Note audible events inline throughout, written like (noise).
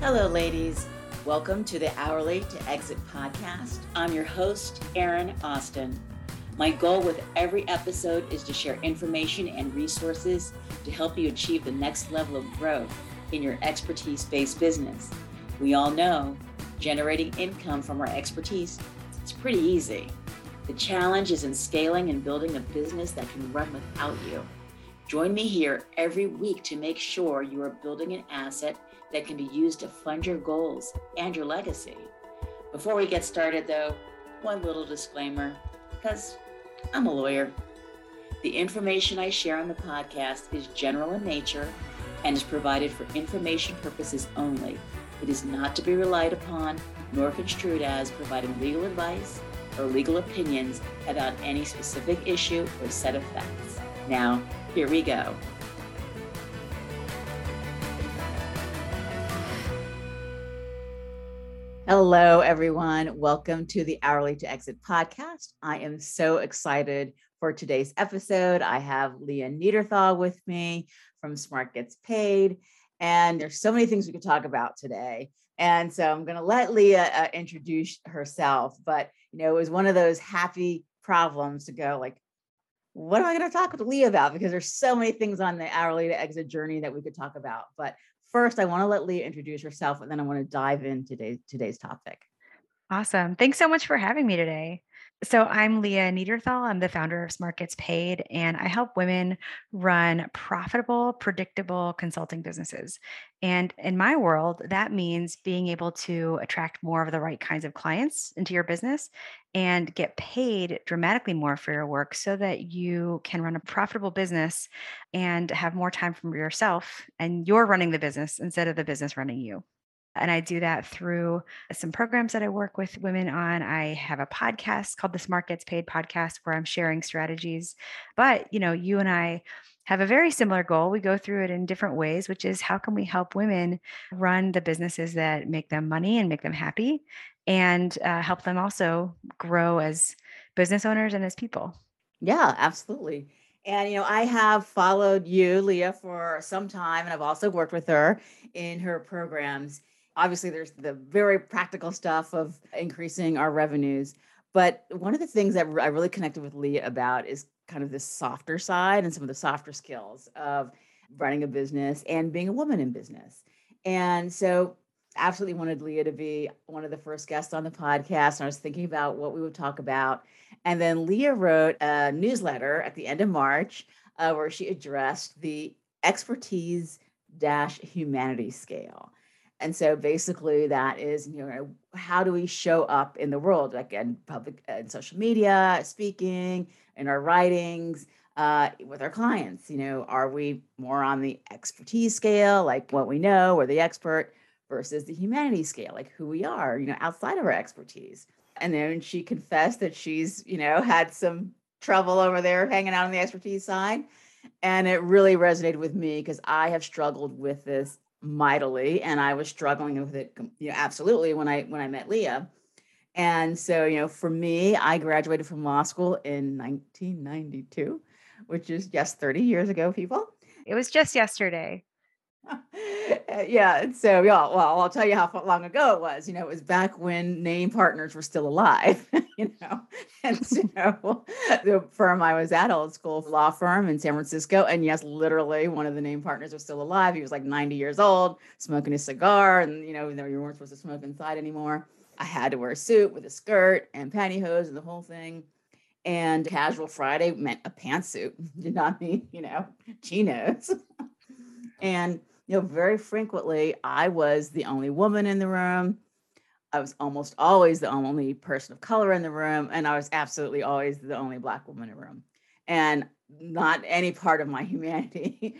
Hello, ladies. Welcome to the Hourly to Exit podcast. I'm your host, Erin Austin. My goal with every episode is to share information and resources to help you achieve the next level of growth in your expertise based business. We all know generating income from our expertise is pretty easy. The challenge is in scaling and building a business that can run without you. Join me here every week to make sure you are building an asset that can be used to fund your goals and your legacy. Before we get started, though, one little disclaimer because I'm a lawyer. The information I share on the podcast is general in nature and is provided for information purposes only. It is not to be relied upon nor construed as providing legal advice or legal opinions about any specific issue or set of facts. Now, here we go. Hello, everyone. Welcome to the Hourly to Exit podcast. I am so excited for today's episode. I have Leah Neaderthal with me from Smart Gets Paid. And there's so many things we could talk about today. And so I'm going to let Leah uh, introduce herself. But, you know, it was one of those happy problems to go like, what am I going to talk with Leah about? Because there's so many things on the hourly to exit journey that we could talk about. But first, I want to let Leah introduce herself, and then I want to dive into today's, today's topic. Awesome. Thanks so much for having me today. So, I'm Leah Neaderthal. I'm the founder of Smart Gets Paid, and I help women run profitable, predictable consulting businesses. And in my world, that means being able to attract more of the right kinds of clients into your business and get paid dramatically more for your work so that you can run a profitable business and have more time for yourself and you're running the business instead of the business running you. And I do that through some programs that I work with women on. I have a podcast called the Smart Gets Paid podcast where I'm sharing strategies. But, you know, you and I have a very similar goal. We go through it in different ways, which is how can we help women run the businesses that make them money and make them happy and uh, help them also grow as business owners and as people. Yeah, absolutely. And, you know, I have followed you, Leah, for some time, and I've also worked with her in her programs obviously there's the very practical stuff of increasing our revenues but one of the things that i really connected with leah about is kind of the softer side and some of the softer skills of running a business and being a woman in business and so absolutely wanted leah to be one of the first guests on the podcast and i was thinking about what we would talk about. And then leah wrote a newsletter at the end of march uh, where she addressed the expertise dash humanity scale. And so basically that is, you know, how do we show up in the world, like in public and social media, speaking, in our writings, uh, with our clients? You know, are we more on the expertise scale, like what we know, we're the expert, versus the humanity scale, like who we are, you know, outside of our expertise? And then she confessed that she's, you know, had some trouble over there hanging out on the expertise side. And it really resonated with me because I have struggled with this mightily and i was struggling with it you know absolutely when i when i met leah and so you know for me i graduated from law school in 1992 which is just 30 years ago people it was just yesterday (laughs) yeah. So, yeah, well, I'll tell you how long ago it was. You know, it was back when name partners were still alive, (laughs) you know. And so, the firm I was at, old school law firm in San Francisco. And yes, literally, one of the name partners was still alive. He was like 90 years old, smoking a cigar. And, you know, you weren't supposed to smoke inside anymore. I had to wear a suit with a skirt and pantyhose and the whole thing. And casual Friday meant a pantsuit, (laughs) did not mean, you know, chinos. and you know, very frequently I was the only woman in the room. I was almost always the only person of color in the room, and I was absolutely always the only black woman in the room. And not any part of my (laughs) humanity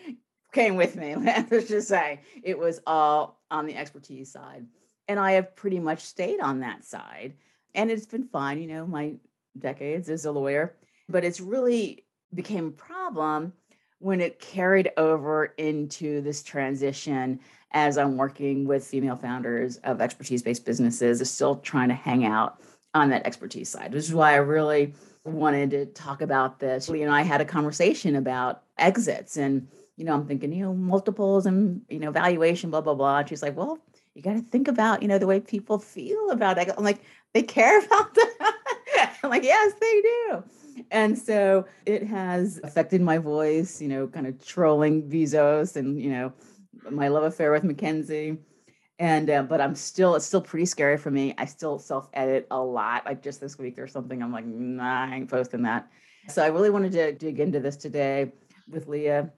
came with me. (laughs) Let's just say it was all on the expertise side. And I have pretty much stayed on that side. And it's been fine, you know, my decades as a lawyer, but it's really became a problem when it carried over into this transition as I'm working with female founders of expertise based businesses, is still trying to hang out on that expertise side, which is why I really wanted to talk about this. You know, I had a conversation about exits and you know, I'm thinking, you know, multiples and you know, valuation, blah, blah, blah. And she's like, well, you got to think about, you know, the way people feel about it. I'm like, they care (laughs) about that. I'm like, yes, they do. And so it has affected my voice, you know, kind of trolling Bezos and, you know, my love affair with Mackenzie. And, uh, but I'm still, it's still pretty scary for me. I still self edit a lot. Like just this week, there's something I'm like, nah, I ain't posting that. So I really wanted to dig into this today with Leah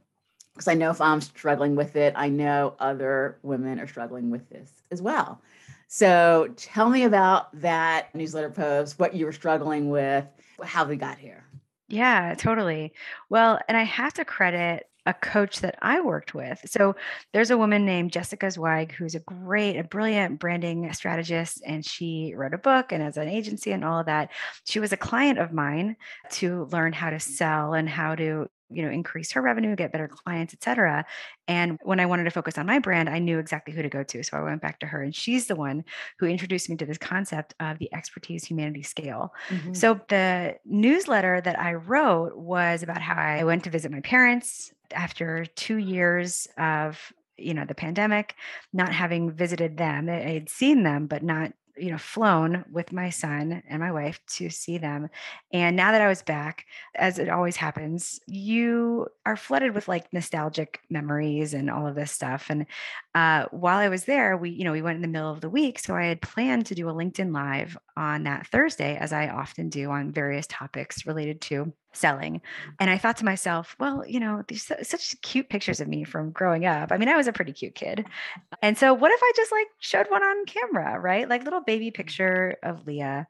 because I know if I'm struggling with it, I know other women are struggling with this as well. So tell me about that newsletter post, what you were struggling with, how we got here. Yeah, totally. Well, and I have to credit a coach that I worked with. So there's a woman named Jessica Zweig who's a great, a brilliant branding strategist, and she wrote a book and has an agency and all of that. She was a client of mine to learn how to sell and how to you know increase her revenue get better clients etc and when i wanted to focus on my brand i knew exactly who to go to so i went back to her and she's the one who introduced me to this concept of the expertise humanity scale mm-hmm. so the newsletter that i wrote was about how i went to visit my parents after two years of you know the pandemic not having visited them i had seen them but not you know flown with my son and my wife to see them and now that i was back as it always happens you are flooded with like nostalgic memories and all of this stuff and uh, while i was there we you know we went in the middle of the week so i had planned to do a linkedin live on that thursday as i often do on various topics related to selling. Mm. And I thought to myself, well, you know, these such cute pictures of me from growing up. I mean, I was a pretty cute kid. (laughs) And so what if I just like showed one on camera, right? Like little baby picture of Leah.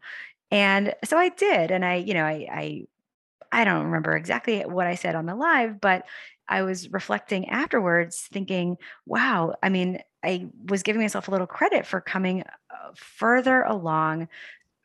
And so I did. And I, you know, I I I don't remember exactly what I said on the live, but I was reflecting afterwards thinking, wow, I mean, I was giving myself a little credit for coming uh, further along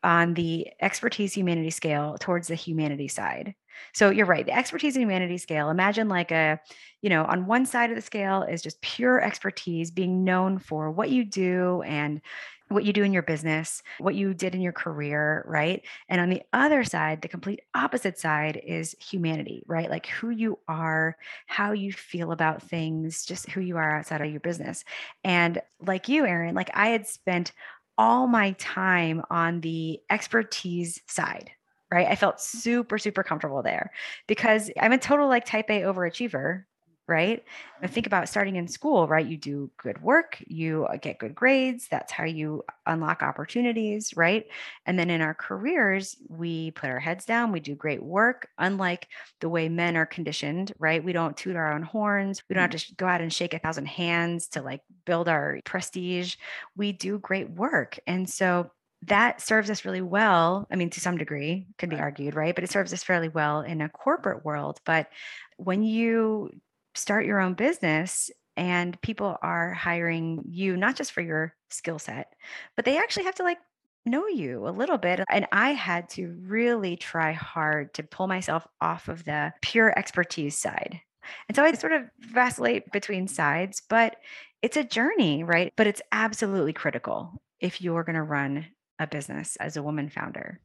on the expertise humanity scale towards the humanity side. So you're right. The expertise and humanity scale, imagine like a, you know, on one side of the scale is just pure expertise, being known for what you do and what you do in your business, what you did in your career, right? And on the other side, the complete opposite side is humanity, right? Like who you are, how you feel about things, just who you are outside of your business. And like you, Erin, like I had spent all my time on the expertise side, right? I felt super, super comfortable there because I'm a total like type A overachiever, right? And think about starting in school, right? You do good work, you uh, get good grades. That's how you unlock opportunities, right? And then in our careers, we put our heads down, we do great work, unlike the way men are conditioned, right? We don't toot our own horns, we don't have to go out and shake a thousand hands to like build our prestige. We do great work. And so that serves us really well. I mean, to some degree, could be argued, right? But it serves us fairly well in a corporate world. But when you start your own business and people are hiring you not just for your skill set, but they actually have to like know you a little bit. And I had to really try hard to pull myself off of the pure expertise side. And so I sort of vacillate between sides, but it's a journey, right? But it's absolutely critical if you're going to run a business as a woman founder.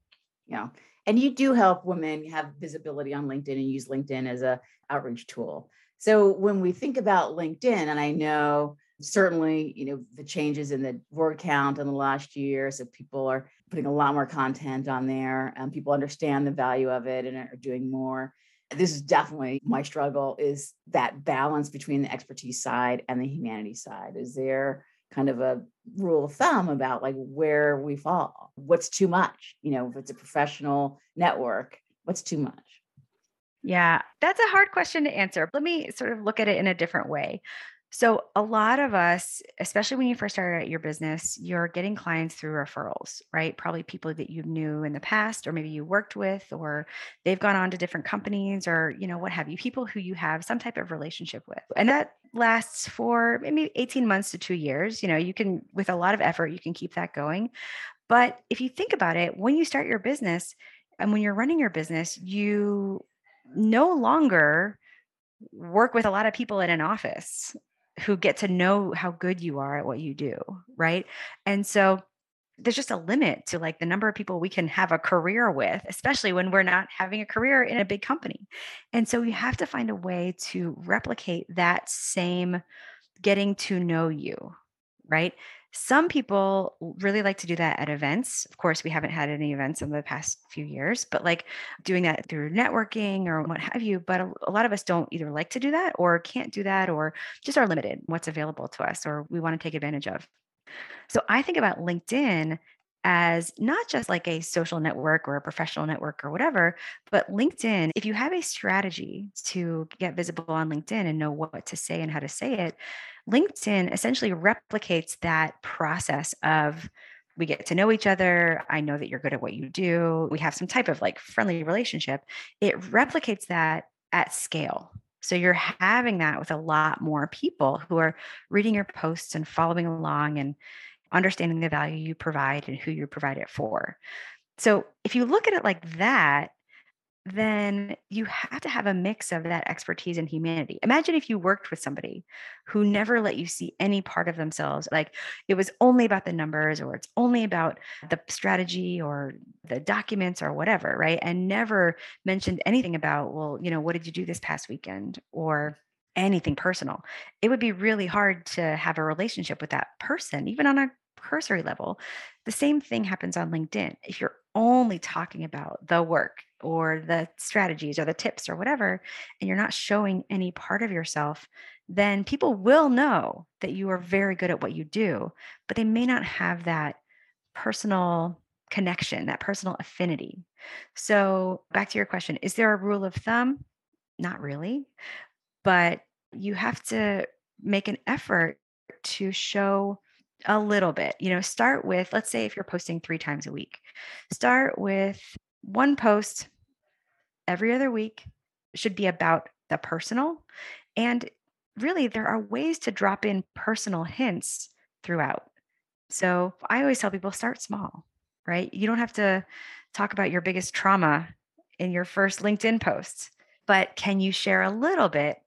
Yeah. And you do help women have visibility on LinkedIn and use LinkedIn as a outreach tool. So when we think about LinkedIn, and I know certainly, you know, the changes in the word count in the last year, so people are putting a lot more content on there, and people understand the value of it and are doing more. This is definitely my struggle is that balance between the expertise side and the humanity side. Is there kind of a rule of thumb about like where we fall. What's too much? You know if it's a professional network what's too much? Yeah that's a hard question to answer. Let me sort of look at it in a different way so, a lot of us, especially when you first started your business, you're getting clients through referrals, right? Probably people that you knew in the past, or maybe you worked with, or they've gone on to different companies, or, you know, what have you, people who you have some type of relationship with. And that lasts for maybe 18 months to two years. You know, you can, with a lot of effort, you can keep that going. But if you think about it, when you start your business and when you're running your business, you no longer work with a lot of people in an office who get to know how good you are at what you do, right? And so there's just a limit to like the number of people we can have a career with, especially when we're not having a career in a big company. And so we have to find a way to replicate that same getting to know you, right? Some people really like to do that at events. Of course, we haven't had any events in the past few years, but like doing that through networking or what have you. But a, a lot of us don't either like to do that or can't do that or just are limited what's available to us or we want to take advantage of. So I think about LinkedIn as not just like a social network or a professional network or whatever, but LinkedIn, if you have a strategy to get visible on LinkedIn and know what to say and how to say it, LinkedIn essentially replicates that process of we get to know each other. I know that you're good at what you do. We have some type of like friendly relationship. It replicates that at scale. So you're having that with a lot more people who are reading your posts and following along and understanding the value you provide and who you provide it for. So if you look at it like that, then you have to have a mix of that expertise and humanity. Imagine if you worked with somebody who never let you see any part of themselves, like it was only about the numbers or it's only about the strategy or the documents or whatever, right? And never mentioned anything about, well, you know, what did you do this past weekend or anything personal. It would be really hard to have a relationship with that person, even on a cursory level. The same thing happens on LinkedIn. If you're only talking about the work or the strategies or the tips or whatever, and you're not showing any part of yourself, then people will know that you are very good at what you do, but they may not have that personal connection, that personal affinity. So, back to your question is there a rule of thumb? Not really, but you have to make an effort to show a little bit. You know, start with, let's say if you're posting three times a week, start with one post every other week, should be about the personal. And really, there are ways to drop in personal hints throughout. So I always tell people start small, right? You don't have to talk about your biggest trauma in your first LinkedIn posts, but can you share a little bit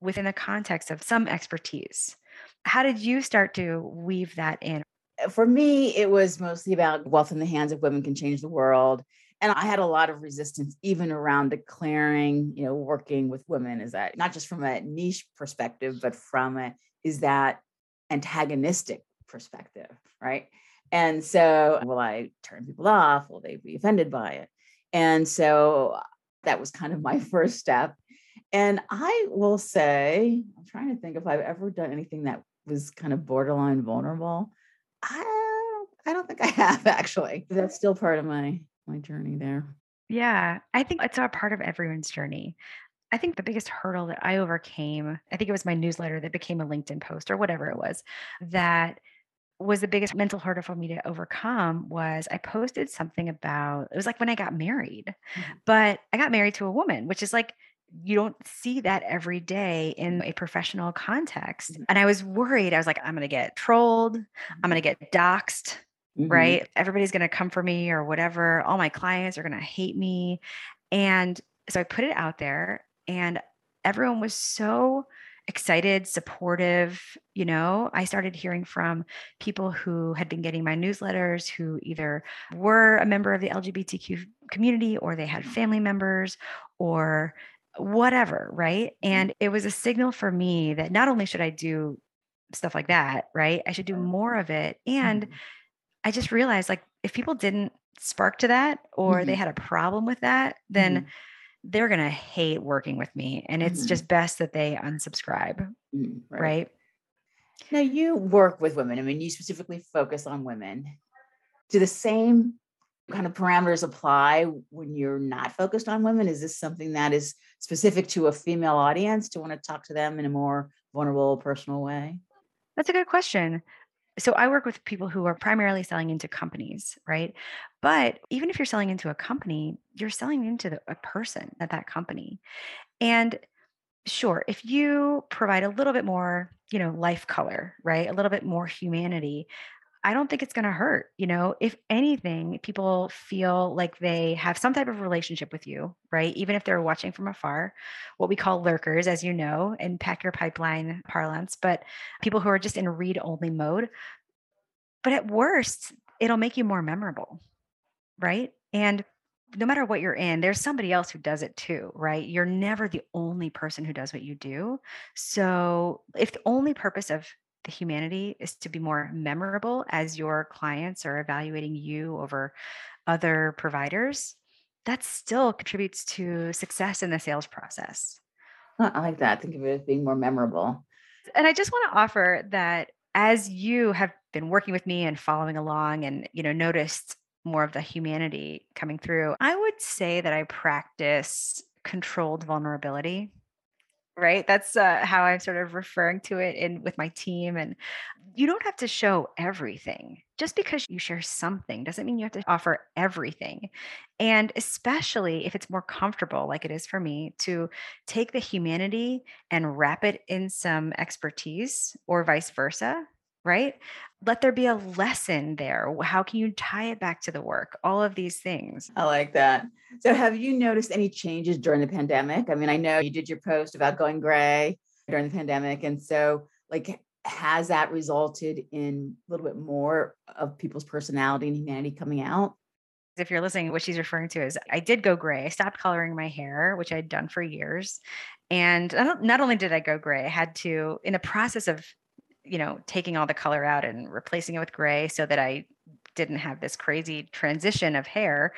within the context of some expertise? How did you start to weave that in? For me, it was mostly about wealth in the hands of women can change the world. And I had a lot of resistance even around declaring, you know, working with women is that not just from a niche perspective, but from a is that antagonistic perspective, right? And so, will I turn people off? Will they be offended by it? And so that was kind of my (laughs) first step. And I will say, I'm trying to think if I've ever done anything that was kind of borderline vulnerable. I I don't think I have (laughs) actually. That's still part of my my journey there. Yeah, I think it's a part of everyone's journey. I think the biggest hurdle that I overcame, I think it was my newsletter that became a LinkedIn post or whatever it was, that was the biggest mental hurdle for me to overcome was I posted something about it was like when I got married. Mm-hmm. But I got married to a woman, which is like you don't see that every day in a professional context. Mm-hmm. And I was worried. I was like, I'm going to get trolled. I'm going to mm-hmm. get doxxed. Mm-hmm. Right. Everybody's going to come for me or whatever. All my clients are going to hate me. And so I put it out there, and everyone was so excited, supportive. You know, I started hearing from people who had been getting my newsletters who either were a member of the LGBTQ community or they had family members or whatever, right? Mm-hmm. And it was a signal for me that not only should I do stuff like that, right? I should do more of it. And mm-hmm. I just realized like if people didn't spark to that or mm-hmm. they had a problem with that, then mm-hmm. they're going to hate working with me. And it's mm-hmm. just best that they unsubscribe, mm, right. right? Now you work with women. I mean, you specifically focus on women. Do the same kind of parameters apply when you're not focused on women? Is this something that is specific to a female audience to want to talk to them in a more vulnerable, personal way? That's a good question. So I work with people who are primarily selling into companies, right? But even if you're selling into a company, you're selling into the, a person at that company. And sure, if you provide a little bit more, you know, life color, right? A little bit more humanity, I don't think it's going to hurt. You know, if anything, people feel like they have some type of relationship with you, right? Even if they're watching from afar, what we call lurkers, as you know, in pack your pipeline parlance, but people who are just in read only mode. But at worst, it'll make you more memorable, right? And no matter what you're in, there's somebody else who does it too, right? You're never the only person who does what you do. So if the only purpose of the humanity is to be more memorable as your clients are evaluating you over other providers, that still contributes to success in the sales process. I like that. Think of it as being more memorable. And I just want to offer that as you have been working with me and following along and you know noticed more of the humanity coming through, I would say that I practice controlled vulnerability right? That's uh, how i'm sort of referring to it in with my team and you don't have to show everything. Just because you share something doesn't mean you have to offer everything. And especially if it's more comfortable like it is for me to take the humanity and wrap it in some expertise or vice versa right? Let there be a lesson there. How can you tie it back to the work? All of these things. I like that. So, have you noticed any changes during the pandemic? I mean, I know you did your post about going gray during the pandemic. And so, like, has that resulted in a little bit more of people's personality and humanity coming out? If you're listening, what she's referring to is I did go gray. I stopped coloring my hair, which I'd done for years. And not only did I go gray, I had to, in the process of you know, taking all the color out and replacing it with gray so that I didn't have this crazy transition of hair.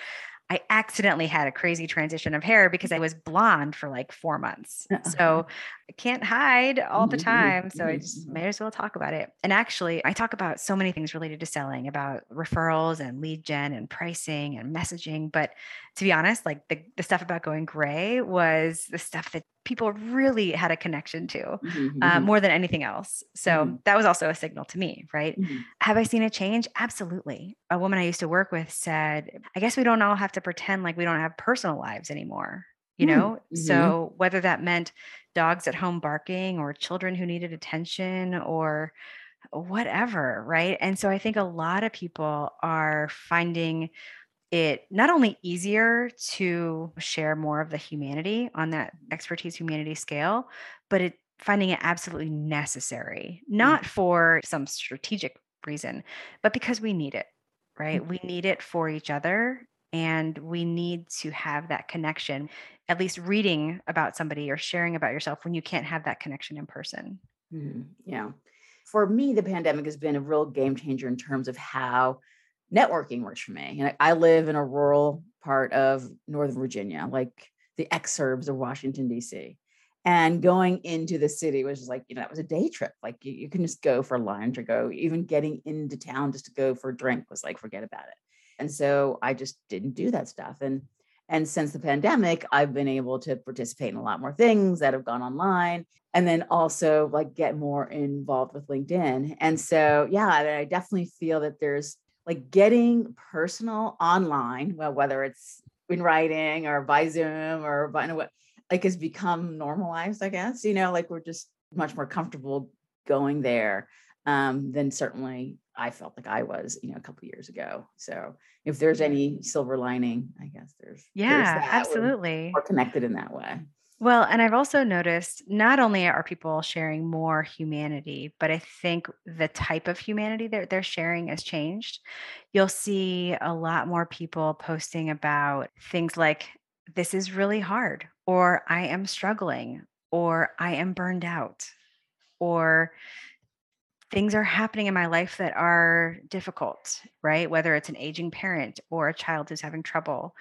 I accidentally had a crazy transition of hair because I was blonde for like four months. Uh-huh. So I can't hide all the mm-hmm, time. So I just may as well talk about it. And actually, I talk about so many things related to selling about referrals and lead gen and pricing and messaging. But to be honest, like the, the stuff about going gray was the stuff that people really had a connection to mm-hmm. uh, more than anything else. So mm-hmm. that was also a signal to me, right? Mm-hmm. Have I seen a change? Absolutely. A woman I used to work with said, I guess we don't all have to pretend like we don't have personal lives anymore. You hmm. know, so mm-hmm. whether that meant dogs at home barking or children who needed attention or whatever, right? And so I think a lot of people are finding it not only easier to share more of the humanity on that expertise humanity scale, but it finding it absolutely necessary, mm. not for some strategic reason, but because we need it, right? Mm-hmm. We need it for each other and we need to have that connection, at least reading about somebody or sharing about yourself when you can't have that connection in person. Mm-hmm. Yeah. For me, the pandemic has been a real game changer in terms of how networking works for me. And I, live in a rural part of Northern Virginia, like the exurbs of Washington, D.C. And going into the city was just like, you know, that was a day trip. Like you, you can just go for lunch or go, even getting into town just to go for a drink was like, forget about it. And so I just didn't do that stuff. And and since the pandemic, I've been able to participate in a lot more things that have gone online and then also like get more involved with LinkedIn. And so, yeah, I definitely feel that there's like getting personal online, well, whether it's in writing or by Zoom or by what, like has become normalized, I guess, you know, like we're just much more comfortable going there um, than certainly I felt like I was, you know, a couple years ago. So if there's any silver lining, I guess there's yeah, there's absolutely. We're, we're connected in that way. Well, and I've also noticed not only are people sharing more humanity, but I think the type of humanity that they're sharing has changed. You'll see a lot more people posting about things like, this is really hard, or I am struggling, or I am burned out, or things are happening in my life that are difficult, right? Whether it's an aging parent or a child who's having trouble.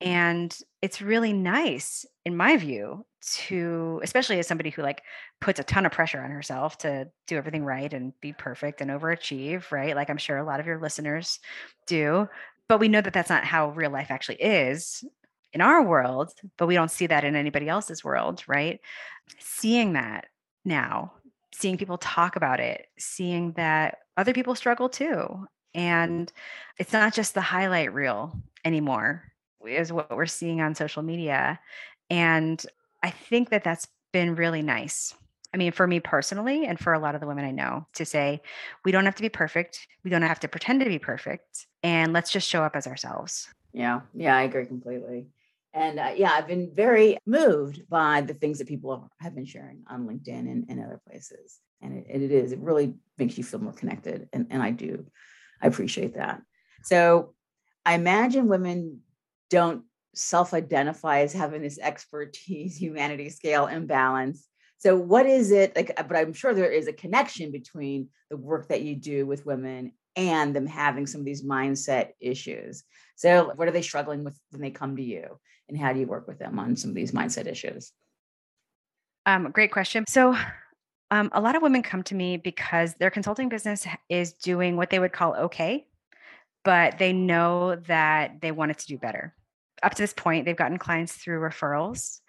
And it's really nice, in my view, to, especially as somebody who like puts a ton of pressure on herself to do everything right and be perfect and overachieve, right? Like I'm sure a lot of your listeners do. But we know that that's not how real life actually is in our world, but we don't see that in anybody else's world, right? Seeing that now, seeing people talk about it, seeing that other people struggle too. And it's not just the highlight reel anymore is what we're seeing on social media. And I think that that's been really nice. I mean, for me personally, and for a lot of the women I know, to say, we don't have to be perfect. We don't have to pretend to be perfect. And let's just show up as ourselves. Yeah. Yeah. I agree completely. And uh, yeah, I've been very moved by the things that people have been sharing on LinkedIn and, and other places. And it, it is, it really makes you feel more connected. And, and I do, I appreciate that. So I imagine women don't self identify as having this expertise, humanity scale imbalance. So, what is it like? But I'm sure there is a connection between the work that you do with women and them having some of these mindset issues. So, what are they struggling with when they come to you? And how do you work with them on some of these mindset issues? Um, great question. So, um, a lot of women come to me because their consulting business is doing what they would call okay, but they know that they want it to do better. Up to this point, they've gotten clients through referrals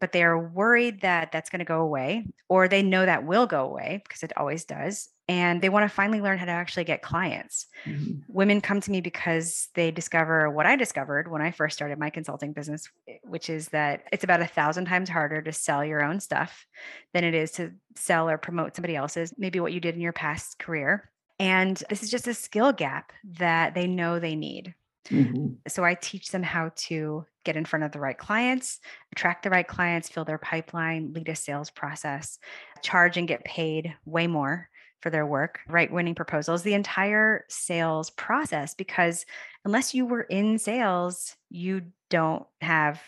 but they are worried that that's going to go away, or they know that will go away because it always does. And they want to finally learn how to actually get clients. Mm-hmm. Women come to me because they discover what I discovered when I first started my consulting business, eh, which is that it's about a thousand times harder to sell your own stuff than it is to sell or promote somebody else's, maybe what you did in your past career. And this is just a skill gap that they know they need. Mm-hmm. So I teach them how to get in front of the right clients, attract the right clients, fill their pipeline, lead a sales process, charge and get paid way more for their work, write winning proposals, the entire sales process. Because unless you were in sales, you don't have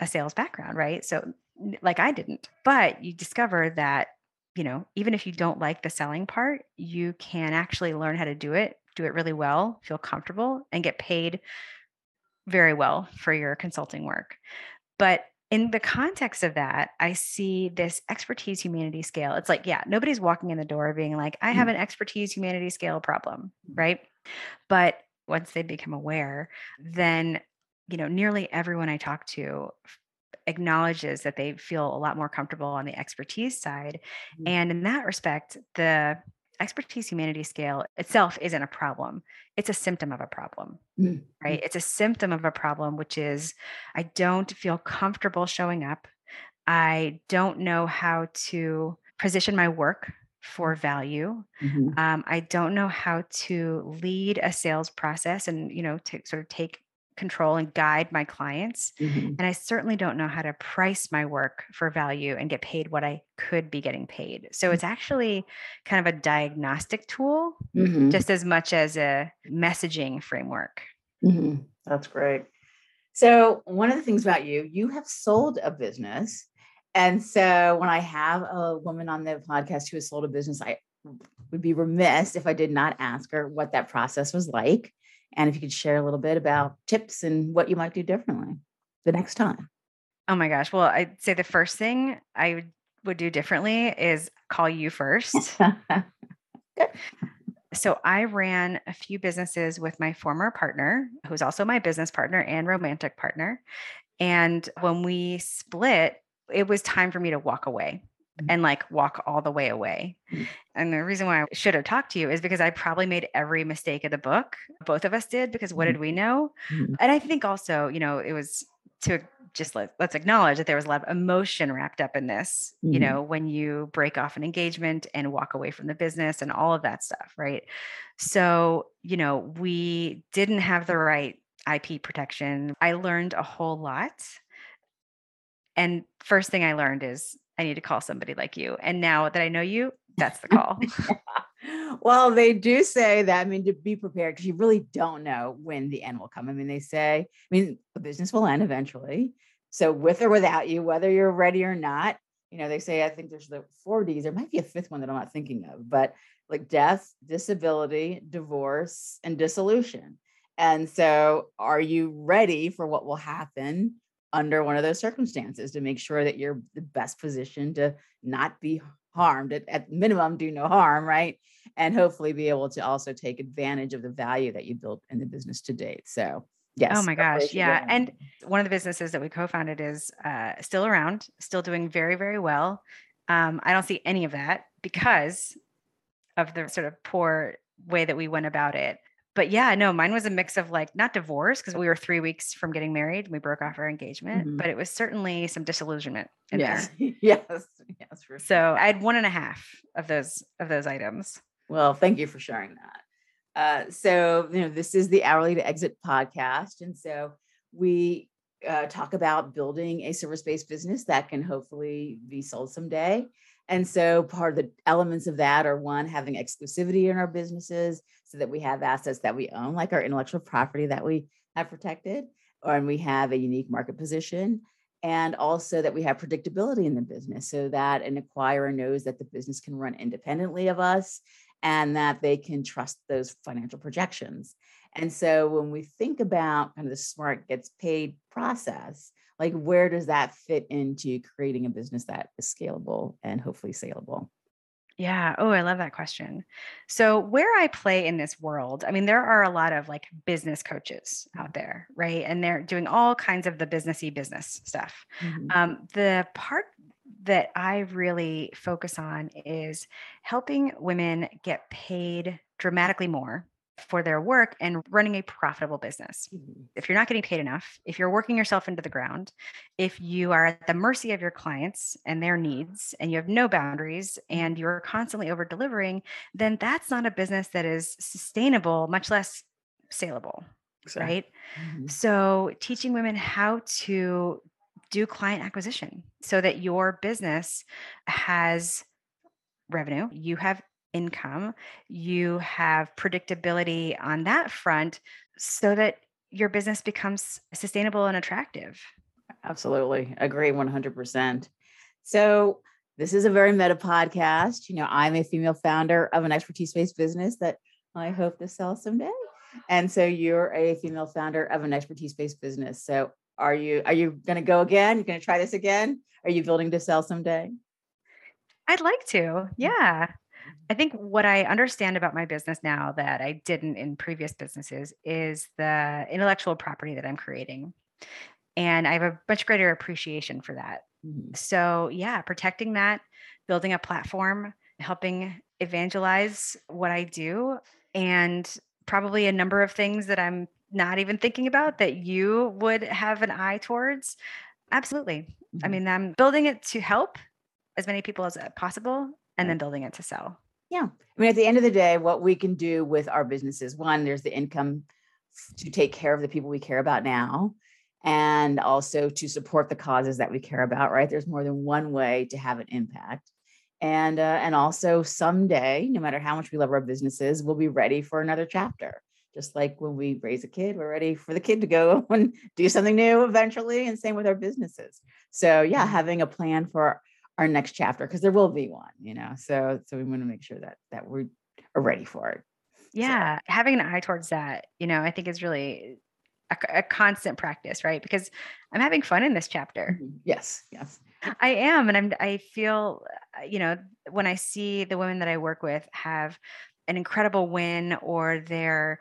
a sales background, right? So, like I didn't, but you discover that, you know, even if you don't like the selling part, you can actually learn how to do it do it really well, feel comfortable, and get paid very well for your consulting work. But in the context of that, I see this expertise humanity scale. It's like, yeah, nobody's walking in the door being like, I have mm. an expertise humanity scale problem, right? But once they become aware, then, you know, nearly everyone I talk to acknowledges that they feel a lot more comfortable on the expertise side. Mm-hmm. And in that respect, the expertise humanity scale itself isn't a problem it's a symptom of a problem mm-hmm. right it's a symptom of a problem which is i don't feel comfortable showing up i don't know how to position my work for value mm-hmm. um, i don't know how to lead a sales process and you know to sort of take control and guide my clients. Mm-hmm. And I certainly don't know how to price my work for value and get paid what I could be getting paid. So it's actually kind of a diagnostic tool mm-hmm. just as much as a messaging framework. Mm-hmm. That's great. So, one of the things about you, you have sold a business. And so, when I have a woman on the podcast who has sold a business, I would be remiss if I did not ask her what that process was like and if you could share a little bit about tips and what you might do differently the next time. Oh my gosh. Well, I'd say the first thing I would do differently is call you first. (laughs) so I ran a few businesses with my former partner, who's also my business partner and romantic partner. And when we split, it was time for me to walk away. Mm-hmm. and like walk all the way away. Mm-hmm. And the reason why I should have talked to you is because I probably made every mistake of the book. Both of us did because what mm-hmm. did we know? Mm-hmm. And I think also, you know, it was to just let, let's acknowledge that there was a lot of emotion wrapped up in this, you mm-hmm. know, when you break off an engagement and walk away from the business and all of that stuff, right? So, you know, we didn't have the right IP protection. I learned a whole lot. And first thing I learned is I need to call somebody like you. And now that I know you, that's the (laughs) call. (laughs) well, they do say that. I mean, to be prepared because you really don't know when the end will come. I mean, they say, I mean, the business will end eventually. So, with or without you, whether you're ready or not, you know, they say, I think there's the four D's. There might be a fifth one that I'm not thinking of, but like death, disability, divorce, and dissolution. And so, are you ready for what will happen under one of those circumstances to make sure that you're the best position to not be harmed at, at minimum do no harm right? And hopefully be able to also take advantage of the value that you built in the business to date. So yes oh my gosh yeah. and one of the businesses that we co-founded is uh, still around still doing very very well. Um, i don't see any of that because of the sort of poor way that we went about it but yeah, no, mine was a mix of like not divorce because we were three weeks from getting married. We broke off our engagement, mm-hmm. but it was certainly some disillusionment in yes. there. (laughs) yes, yes. Sure. So I had one and a half of those of those items. Well, thank you for sharing that. Uh, so you know, this is the Hourly to Exit podcast, and so we uh, talk about building a service-based business that can hopefully be sold someday. And so part of the elements of that are one, having exclusivity in our businesses so that we have assets that we own, like our intellectual property that we have protected, or and we have a unique market position. and also that we have predictability in the business so that an acquirer knows that the business can run independently of us and that they can trust those financial projections. And so when we think about kind of the smart gets paid process, like where does that fit into creating a business that is scalable and hopefully saleable? Yeah. Oh, I love that question. So, where I play in this world, I mean, there are a lot of like business coaches out there, right? And they're doing all kinds of the businessy business stuff. Mm-hmm. Um, the part that I really focus on is helping women get paid dramatically more for their work and running a profitable business. Mm-hmm. If you're not getting paid enough, if you're working yourself into the ground, if you are at the mercy of your clients and their needs and you have no boundaries and mm-hmm. you're constantly over delivering, then that's not a business that is sustainable, much less saleable. Exactly. Right. Mm-hmm. So, teaching women how to do client acquisition so that your business has revenue, you have income, you have predictability on that front so that your business becomes sustainable and attractive. Absolutely. Agree 100%. So, this is a very meta podcast. You know, I'm a female founder of an expertise based business that I hope to sell someday. And so you're a female founder of an expertise based business. So are you are you going to go again? You're going to try this again? Are you building to sell someday? I'd like to. Mm. Yeah. I think what I understand about my business now that I didn't in previous businesses is the intellectual property that I'm creating. And I have a much greater appreciation for that. Mm-hmm. So, yeah, protecting that, building a platform, helping evangelize what I do, and probably a number of things that I'm not even thinking about that you would have an eye towards. Absolutely. Mm-hmm. I mean, I'm building it to help as many people as possible and then building it to sell. Yeah. I mean, at the end of the day, what we can do with our businesses one, there's the income to take care of the people we care about now and also to support the causes that we care about, right? There's more than one way to have an impact. And uh, and also someday, no matter how much we love our businesses, we'll be ready for another chapter. Just like when we raise a kid, we're ready for the kid to go (laughs) and do something new eventually. And same with our businesses. So yeah, mm-hmm. having a plan for our next chapter because there will be one you know so so we want to make sure that that we are ready for it yeah so. having an eye towards that you know i think is really a, a, constant practice right because i'm having fun in this chapter mm-hmm. yes yes i am and i'm i feel uh, you know when i see the women that i work with have an incredible win or they're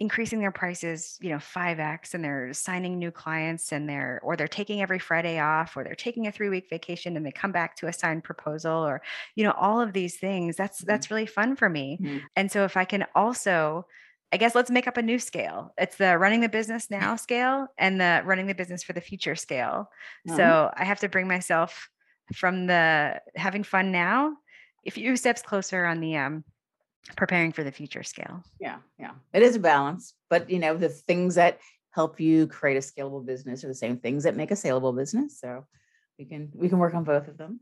increasing their prices, you know, 5x and they're signing new clients and they're or they're taking every Friday off or they're taking a 3-week vacation and they come back to a signed proposal or you know, all of these things. That's mm-hmm. that's really fun for me. Mm-hmm. And so if I can also I guess let's make up a new scale. It's the running the business now scale and the running the business for the future scale. Mm-hmm. So I have to bring myself from the having fun now a few steps closer on the um preparing for the future scale. Yeah, yeah. It is a balance, but you know, the things that help you create a scalable business are the same things that make a saleable business. So we can we can work on both of them.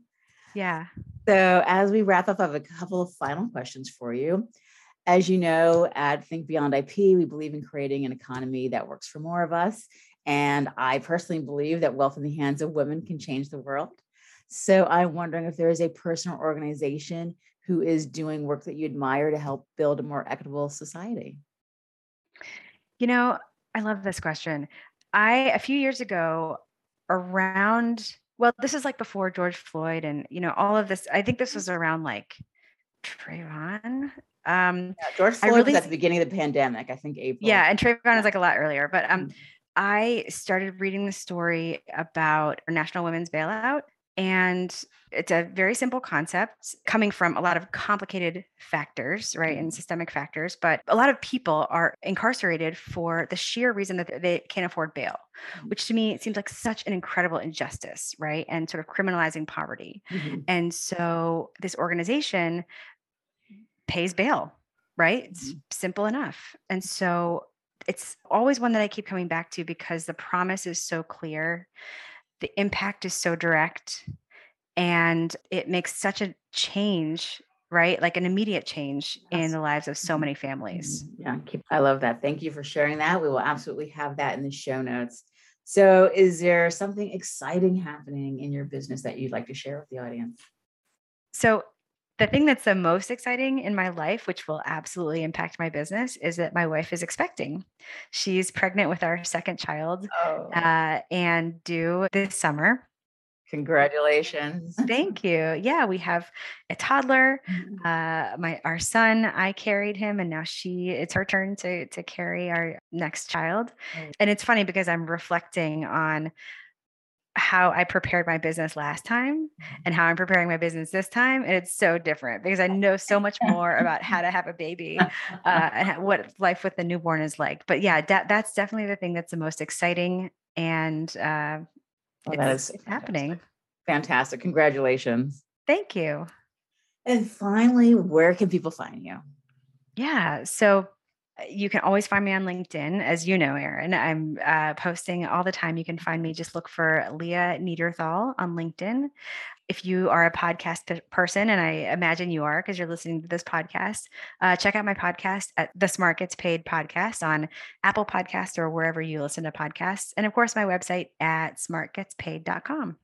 Yeah. So as we wrap up, I have a couple of final questions for you. As you know, at Think Beyond IP, we believe in creating an economy that works for more of us. And I personally believe that wealth in the hands of women can change the world. So I'm wondering if there is a person or organization who is doing work that you admire to help build a more equitable society? You know, I love this question. I, a few years ago, around, well, this is like before George Floyd and, you know, all of this, I think this was around like Trayvon. Um, yeah, George Floyd really, was at the beginning of the pandemic, I think April. Yeah, and Trayvon is like a lot earlier, but um, mm. I started reading the story about National Women's Bailout and it's a very simple concept coming from a lot of complicated factors, right, and mm-hmm. systemic factors. But a lot of people are incarcerated for the sheer reason that they can't afford bail, mm-hmm. which to me it seems like such an incredible injustice, right, and sort of criminalizing poverty. Mm-hmm. And so this organization pays bail, right? It's mm-hmm. simple enough. And so it's always one that I keep coming back to because the promise is so clear the impact is so direct and it makes such a change right like an immediate change yes. in the lives of so mm-hmm. many families mm-hmm. yeah i love that thank you for sharing that we will absolutely have that in the show notes So, is there something exciting happening in your business that you'd like to share with the audience? So, the thing that's the most exciting in my life, which will absolutely impact my business, is that my wife is expecting. She's pregnant with our second child Oh, uh, and due this summer. congratulations. (laughs) Thank you. Yeah, we have a toddler. Mhm. Uh, my our son, I carried him, and now she. It's her turn to to carry our next child. And it's funny because I'm reflecting on how I prepared my business last time and how I'm preparing my business this time. And it's so different because I know so much more about how (laughs) to have a baby uh, and what life with a newborn is like. But yeah, that, that's definitely the thing that's the most exciting. And uh, Well, that it's, is it's happening. Fantastic. Congratulations. Thank you. And finally, where can people find you? Yeah. So you can always find me on LinkedIn, as you know, Erin. I'm uh, posting all the time. You can find me. Just look for Leah Neaderthal on LinkedIn. If you are a podcast p- person, and I imagine you are because you're listening to this podcast, uh, check out my podcast at the Smart Gets Paid podcast on Apple Podcasts or wherever you listen to podcasts. And of course, my website at smartgetspaid.com.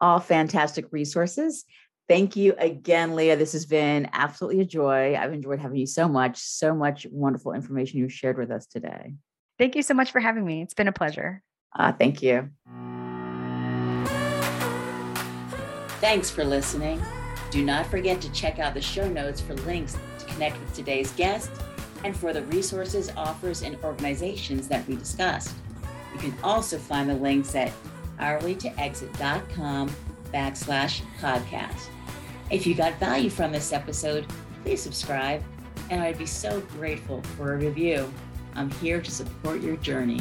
All fantastic resources. Thank you again, Leah. This has been absolutely a joy. I've enjoyed having you so much, so much wonderful information you shared with us today. Thank you so much for having me. It's been a pleasure. Uh, thank you. Thanks for listening. Do not forget to check out the show notes for links to connect with today's guest and for the resources, offers, and organizations that we discussed. You can also find the links at hourlytoexit.com backslash podcast. If you got value from this episode, please subscribe, and I'd be so grateful for a review. I'm here to support your journey.